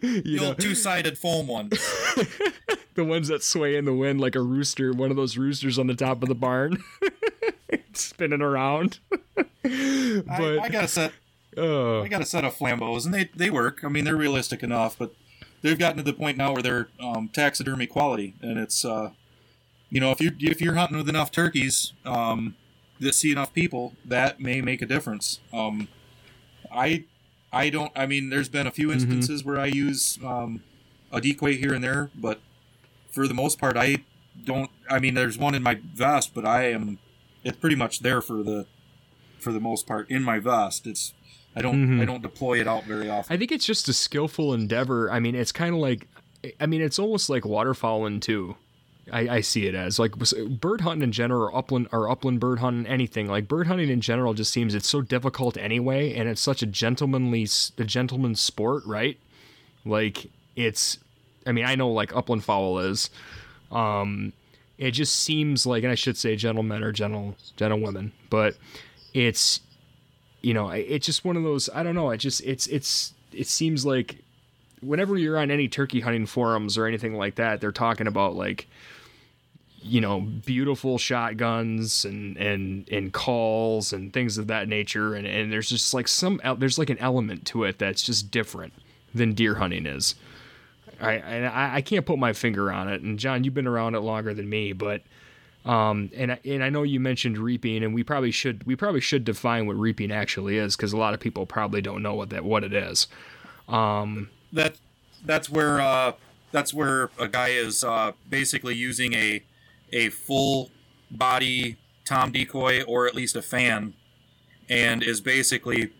you two-sided foam ones. the ones that sway in the wind like a rooster, one of those roosters on the top of the barn. spinning around. but I, I, got a set. Uh, I got a set of flambeaus, and they they work. I mean, they're realistic enough, but they've gotten to the point now where they're um, taxidermy quality, and it's uh, you know if you if you're hunting with enough turkeys um, that see enough people, that may make a difference. Um, I I don't. I mean, there's been a few mm-hmm. instances mm-hmm. where I use um, a decoy here and there, but for the most part, I don't. I mean, there's one in my vest, but I am it's pretty much there for the for the most part in my vest. It's I don't mm-hmm. I don't deploy it out very often. I think it's just a skillful endeavor. I mean, it's kind of like I mean, it's almost like waterfowling too. I, I, see it as like bird hunting in general, or upland or upland bird hunting, anything like bird hunting in general just seems it's so difficult anyway, and it's such a gentlemanly, a gentleman's sport, right? Like it's, I mean, I know like upland fowl is, um, it just seems like, and I should say gentlemen or gentle gentlewomen, but it's you know it's just one of those. I don't know. It just it's it's it seems like whenever you're on any turkey hunting forums or anything like that, they're talking about like you know beautiful shotguns and and and calls and things of that nature and and there's just like some there's like an element to it that's just different than deer hunting is i i, I can't put my finger on it. And john you've been around it longer than me but um and I, and I know you mentioned reaping and we probably should we probably should define what reaping actually is because a lot of people probably don't know what that what it is. Um that that's where uh that's where a guy is uh basically using a a full body tom decoy or at least a fan and is basically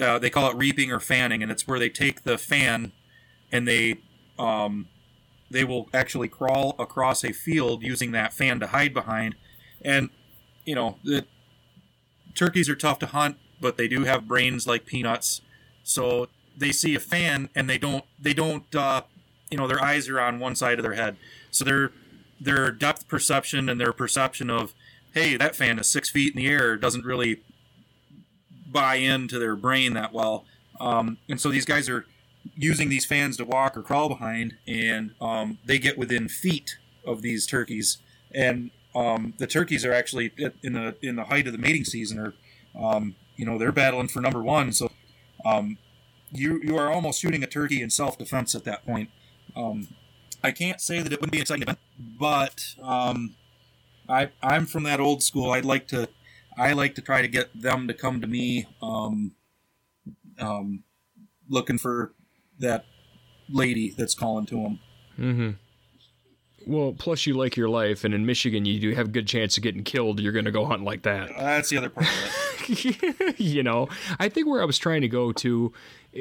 uh, they call it reaping or fanning and it's where they take the fan and they um, they will actually crawl across a field using that fan to hide behind. And you know the turkeys are tough to hunt but they do have brains like peanuts. So they see a fan and they don't they don't uh, you know their eyes are on one side of their head. So they're their depth perception and their perception of, hey, that fan is six feet in the air doesn't really buy into their brain that well. Um, and so these guys are using these fans to walk or crawl behind, and um, they get within feet of these turkeys. And um, the turkeys are actually in the in the height of the mating season, or um, you know they're battling for number one. So um, you you are almost shooting a turkey in self defense at that point. Um, I can't say that it wouldn't be an exciting event, but um, I I'm from that old school. I'd like to I like to try to get them to come to me, looking for that lady that's calling to him. Mm-hmm. Well, plus you like your life, and in Michigan you do have a good chance of getting killed. You're going to go hunt like that. That's the other part of it. you know, I think where I was trying to go to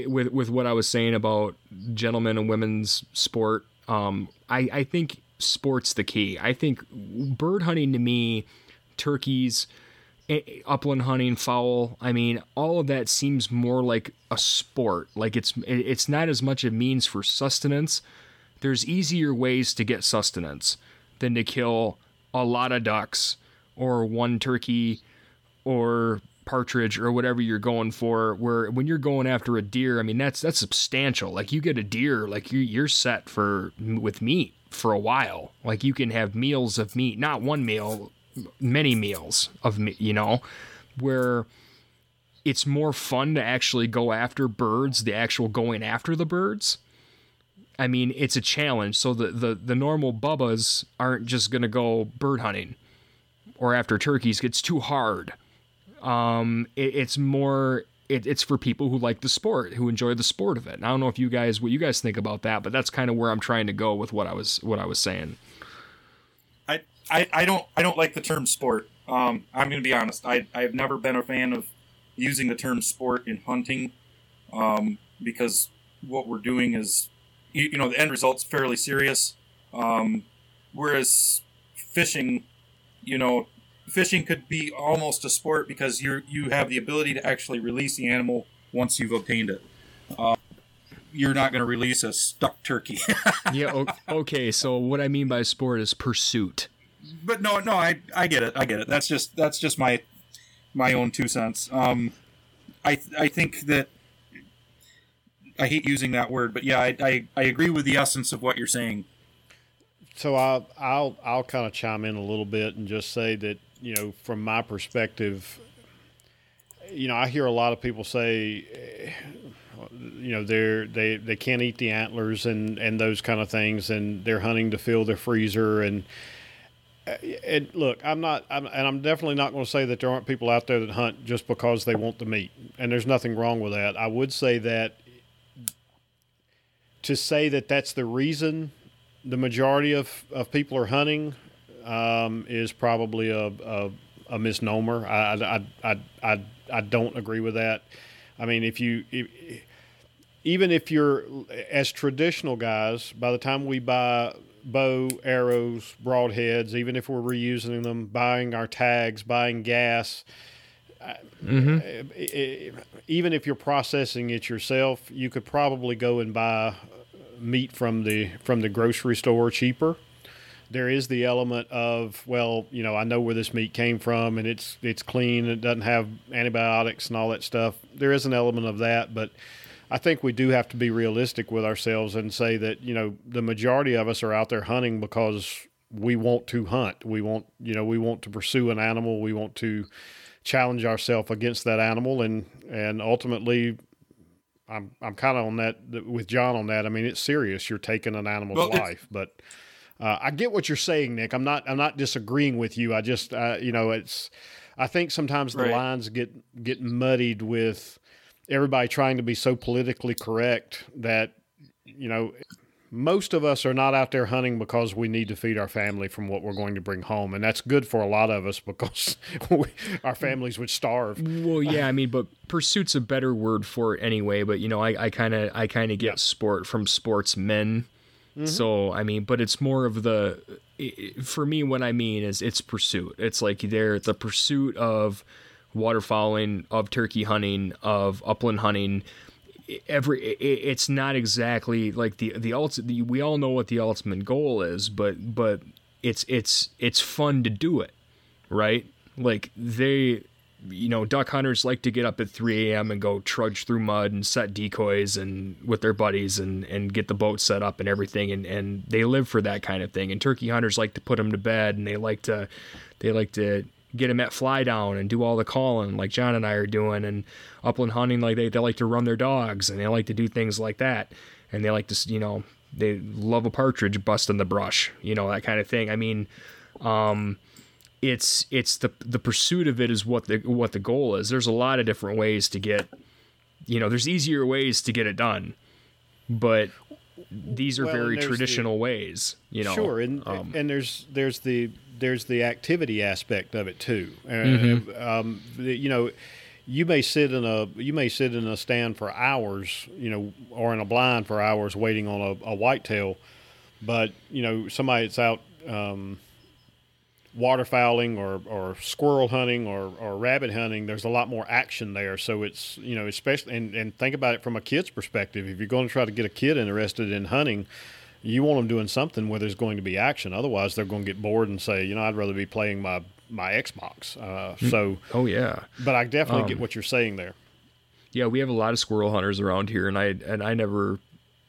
with with what I was saying about gentlemen and women's sport um, I, I think sport's the key. I think bird hunting to me, turkeys, upland hunting, fowl. I mean, all of that seems more like a sport. Like it's it's not as much a means for sustenance. There's easier ways to get sustenance than to kill a lot of ducks or one turkey or partridge or whatever you're going for where when you're going after a deer i mean that's that's substantial like you get a deer like you're, you're set for with meat for a while like you can have meals of meat not one meal many meals of meat you know where it's more fun to actually go after birds the actual going after the birds i mean it's a challenge so the the, the normal bubbas aren't just going to go bird hunting or after turkeys it's too hard um, it, it's more it, it's for people who like the sport, who enjoy the sport of it. And I don't know if you guys what you guys think about that, but that's kind of where I'm trying to go with what I was what I was saying. I I, don't I don't like the term sport. Um, I'm going to be honest. I I've never been a fan of using the term sport in hunting, um, because what we're doing is, you, you know, the end result's fairly serious. Um, whereas fishing, you know, fishing could be almost a sport because you you have the ability to actually release the animal once you've obtained it. Uh, you're not going to release a stuck turkey. yeah. Okay. So what I mean by sport is pursuit. But no, no, I I get it. I get it. That's just that's just my my own two cents. Um, I I think that I hate using that word, but yeah, I I, I agree with the essence of what you're saying. So I'll I'll I'll kind of chime in a little bit and just say that you know, from my perspective, you know, I hear a lot of people say, you know, they're they they can't eat the antlers and and those kind of things, and they're hunting to fill their freezer and. And look, I'm not, I'm, and I'm definitely not going to say that there aren't people out there that hunt just because they want the meat, and there's nothing wrong with that. I would say that to say that that's the reason the majority of, of people are hunting um, is probably a, a, a misnomer. I, I, I, I, I don't agree with that. I mean, if you, if, even if you're as traditional guys, by the time we buy bow, arrows, broadheads, even if we're reusing them, buying our tags, buying gas, mm-hmm. even if you're processing it yourself, you could probably go and buy meat from the from the grocery store cheaper there is the element of well, you know, I know where this meat came from and it's it's clean, it doesn't have antibiotics and all that stuff. There is an element of that, but I think we do have to be realistic with ourselves and say that, you know, the majority of us are out there hunting because we want to hunt. We want, you know, we want to pursue an animal. We want to challenge ourselves against that animal, and and ultimately, I'm I'm kind of on that with John on that. I mean, it's serious. You're taking an animal's Well, life, but uh, I get what you're saying, Nick. I'm not I'm not disagreeing with you. I just uh, you know it's I think sometimes the Right. lines get get muddied with everybody trying to be so politically correct that you know most of us are not out there hunting because we need to feed our family from what we're going to bring home and that's good for a lot of us because we, our families would starve Well, yeah, I mean, but pursuit's a better word for it anyway. But you know, I kind of, I kind of get sport from sportsmen. Mm-hmm. So I mean, but it's more of the, for me, what I mean is it's pursuit. It's like they're the pursuit of waterfowling, of turkey hunting, of upland hunting. Every, it's not exactly like the the ultimate. We all know what the ultimate goal is, but but it's it's it's fun to do it right? Like they, you know, duck hunters like to get up at 3 a.m. and go trudge through mud and set decoys and with their buddies and and get the boat set up and everything, and and they live for that kind of thing. And turkey hunters like to put them to bed, and they like to, they like to get them at fly down and do all the calling like John and I are doing, and upland hunting like they they like to run their dogs and they like to do things like that, and they like to, you know. They love a partridge busting the brush, you know that kind of thing. I mean, it's it's the the pursuit of it is what the what the goal is. There's a lot of different ways to get, you know, there's easier ways to get it done, but these are Well, very there's the- traditional ways. You know, sure and um, and there's there's the there's the activity aspect of it too uh, um, you know you may sit in a you may sit in a stand for hours you know or in a blind for hours waiting on a, a whitetail but you know somebody that's out um, waterfowling or, or squirrel hunting or, or rabbit hunting, there's a lot more action there. So it's, you know, especially, and, and think about it from a kid's perspective. If you're going to try to get a kid interested in hunting, you want them doing something where there's going to be action. Otherwise, they're going to get bored and say, you know, I'd rather be playing my, my Xbox. Uh, so, oh yeah, but I definitely get what you're saying there. yeah. We have a lot of squirrel hunters around here, and I and I never,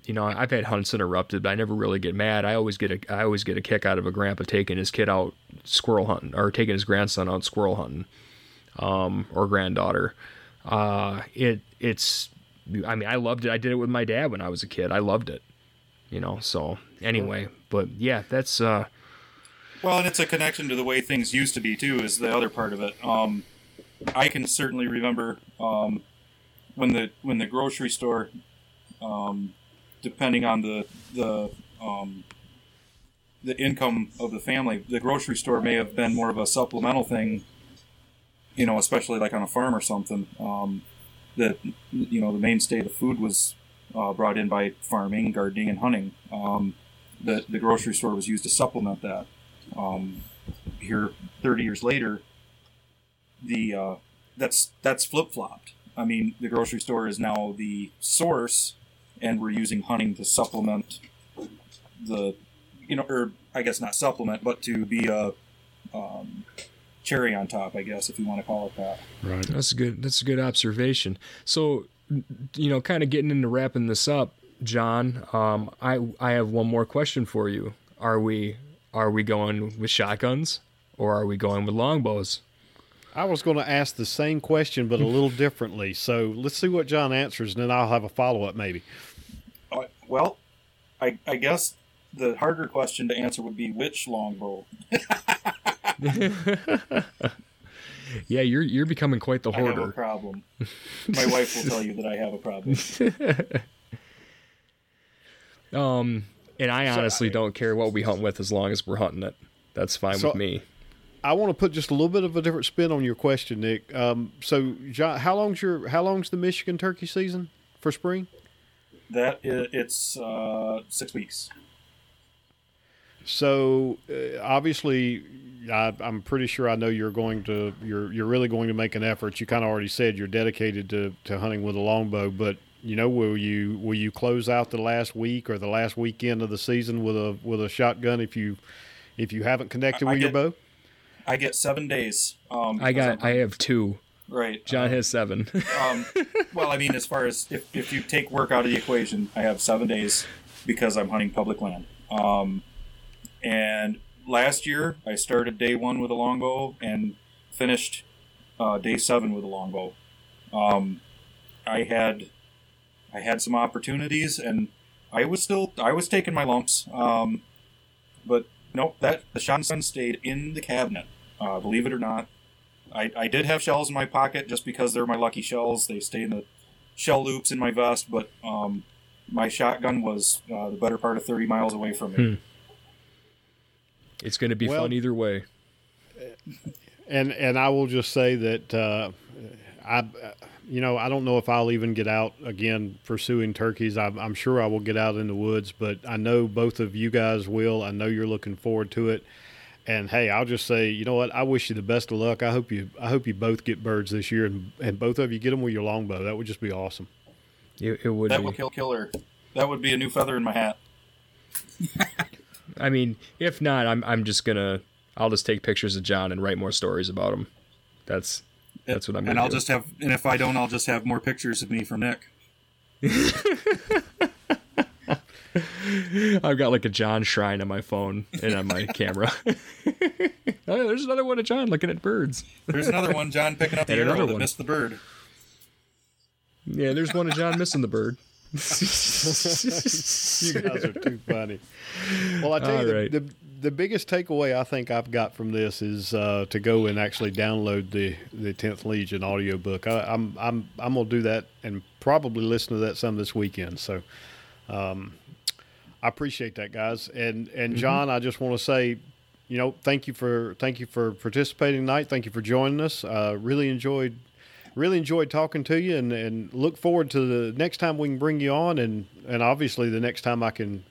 you know, I've had hunts interrupted, but I never really get mad. I always get a I always get a kick out of a grandpa taking his kid out squirrel hunting or taking his grandson out squirrel hunting, um, or granddaughter. Uh, it it's, I mean, I loved it. I did it with my dad when I was a kid. I loved it, you know. So anyway, but yeah, that's uh, Well, and it's a connection to the way things used to be too. Is the other part of it. Um, I can certainly remember um, when the when the grocery store, um, depending on the the um, the income of the family, the grocery store may have been more of a supplemental thing. You know, especially like on a farm or something. Um, that you know the mainstay of the food was uh, brought in by farming, gardening, and hunting. Um, the the grocery store was used to supplement that um, here 30 years later the uh, that's that's flip-flopped i mean the grocery store is now the source and we're using hunting to supplement the you know or i guess not supplement but to be a um, cherry on top i guess if you want to call it that Right. That's a good. That's a good observation. So, you know, kind of getting into wrapping this up, John. Um, I I have one more question for you. Are we are we going with shotguns or are we going with longbows? I was going to ask the same question, but a little differently. So let's see what John answers, and then I'll have a follow up maybe. uh, well I, I guess the harder question to answer would be which longbow Yeah, you're you're becoming quite the i have a hoarder. problem my wife will tell you that i have a problem Um, and I honestly don't care what we hunt with as long as we're hunting it. That's fine So- with me. I want to put just a little bit of a different spin on your question, Nick. Um, so, John, how long's your how long's the Michigan turkey season for spring? that it's uh, six weeks So, uh, obviously, I, I'm pretty sure I know you're going to you're you're really going to make an effort. You kind of already said you're dedicated to, to hunting with a longbow, but you know, will you will you close out the last week or the last weekend of the season with a with a shotgun if you if you haven't connected I- I with your bow? I get seven days. Um, I got I I'm- have two. right. John has seven. Um, well, I mean, as far as if, if you take work out of the equation, I have seven days because I'm hunting public land. Um, and last year I started day one with a longbow and finished uh, day seven with a longbow. Um, I had I had some opportunities and I was still I was taking my lumps. Um, but nope, that the shotgun stayed in the cabinet. Uh, believe it or not, I, I did have shells in my pocket just because they're my lucky shells. They stay in the shell loops in my vest, but um, my shotgun was uh, the better part of 30 miles away from me. It's going to be Well- fun either way. and and I will just say that uh, I, you know, I don't know if I'll even get out again pursuing turkeys. I'm, I'm sure I will get out in the woods, but I know both of you guys will. I know you're looking forward to it. And hey, I'll just say, you know what? I wish you the best of luck. I hope you, I hope you both get birds this year, and, and both of you get them with your longbow. That would just be awesome. It, it would That be. would kill killer. That would be a new feather in my hat. I mean, if not, I'm I'm just gonna I'll just take pictures of John and write more stories about him. That's that's what I'm And I'll do. just have, and if I don't, I'll just have more pictures of me from Nick. I've got like a John shrine on my phone and on my camera. oh, there's another one of John looking at birds. There's another one, John picking up the And arrow that one. missed the bird. Yeah, there's one of John missing the bird. You guys are too funny. Well, I tell All you, right. the, the the biggest takeaway I think I've got from this is uh, to go and actually download the the Tenth Legion audiobook. I, I'm I'm I'm gonna do that and probably listen to that some this weekend. So, um, I appreciate that, guys. And and John, I just want to say. You know, thank you for thank you for participating tonight. Thank you for joining us. Uh, really enjoyed really enjoyed talking to you and, and look forward to the next time we can bring you on and, and obviously the next time I can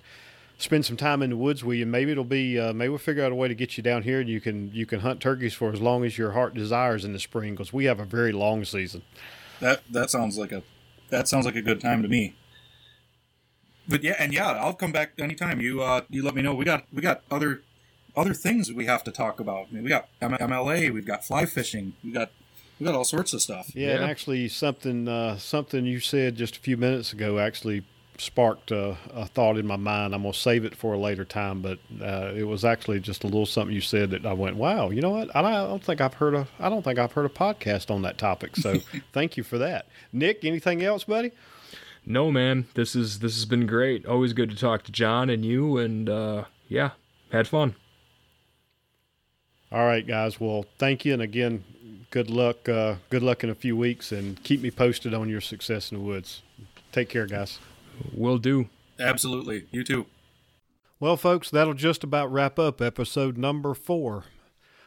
spend some time in the woods with you. Maybe it'll be uh, maybe we'll figure out a way to get you down here and you can you can hunt turkeys for as long as your heart desires in the spring because we have a very long season. That that sounds like a that sounds like a good time to me. But yeah, and yeah, I'll come back anytime. You uh, you let me know. We got we got other other things we have to talk about. I mean, we got MLA, we've got fly fishing, we got we got all sorts of stuff. Yeah, and actually something uh, something you said just a few minutes ago actually sparked uh, a thought in my mind. I'm gonna save it for a later time, but uh, it was actually just a little something you said that I went, "Wow, you know what? I don't- I don't think I've heard a I don't think I've heard a podcast on that topic." So thank you for that, Nick. Anything else, buddy? No, man, this is this has been great. Always good to talk to John and you, and uh, yeah, had fun. All right, guys. Well, thank you, and again, good luck. Uh, good luck in a few weeks, and keep me posted on your success in the woods. Take care, guys. Will do. Absolutely, you too. Well, folks, that'll just about wrap up episode number four.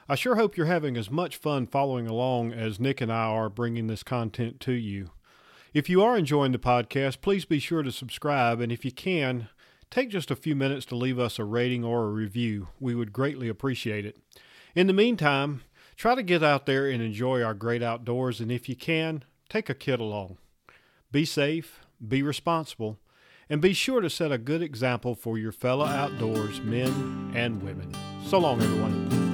I sure hope you're having as much fun following along as Nick and I are bringing this content to you. If you are enjoying the podcast, please be sure to subscribe, and if you can, take just a few minutes to leave us a rating or a review. We would greatly appreciate it. In the meantime, try to get out there and enjoy our great outdoors, and if you can, take a kid along. Be safe, be responsible, and be sure to set a good example for your fellow outdoors men and women. So long, everyone.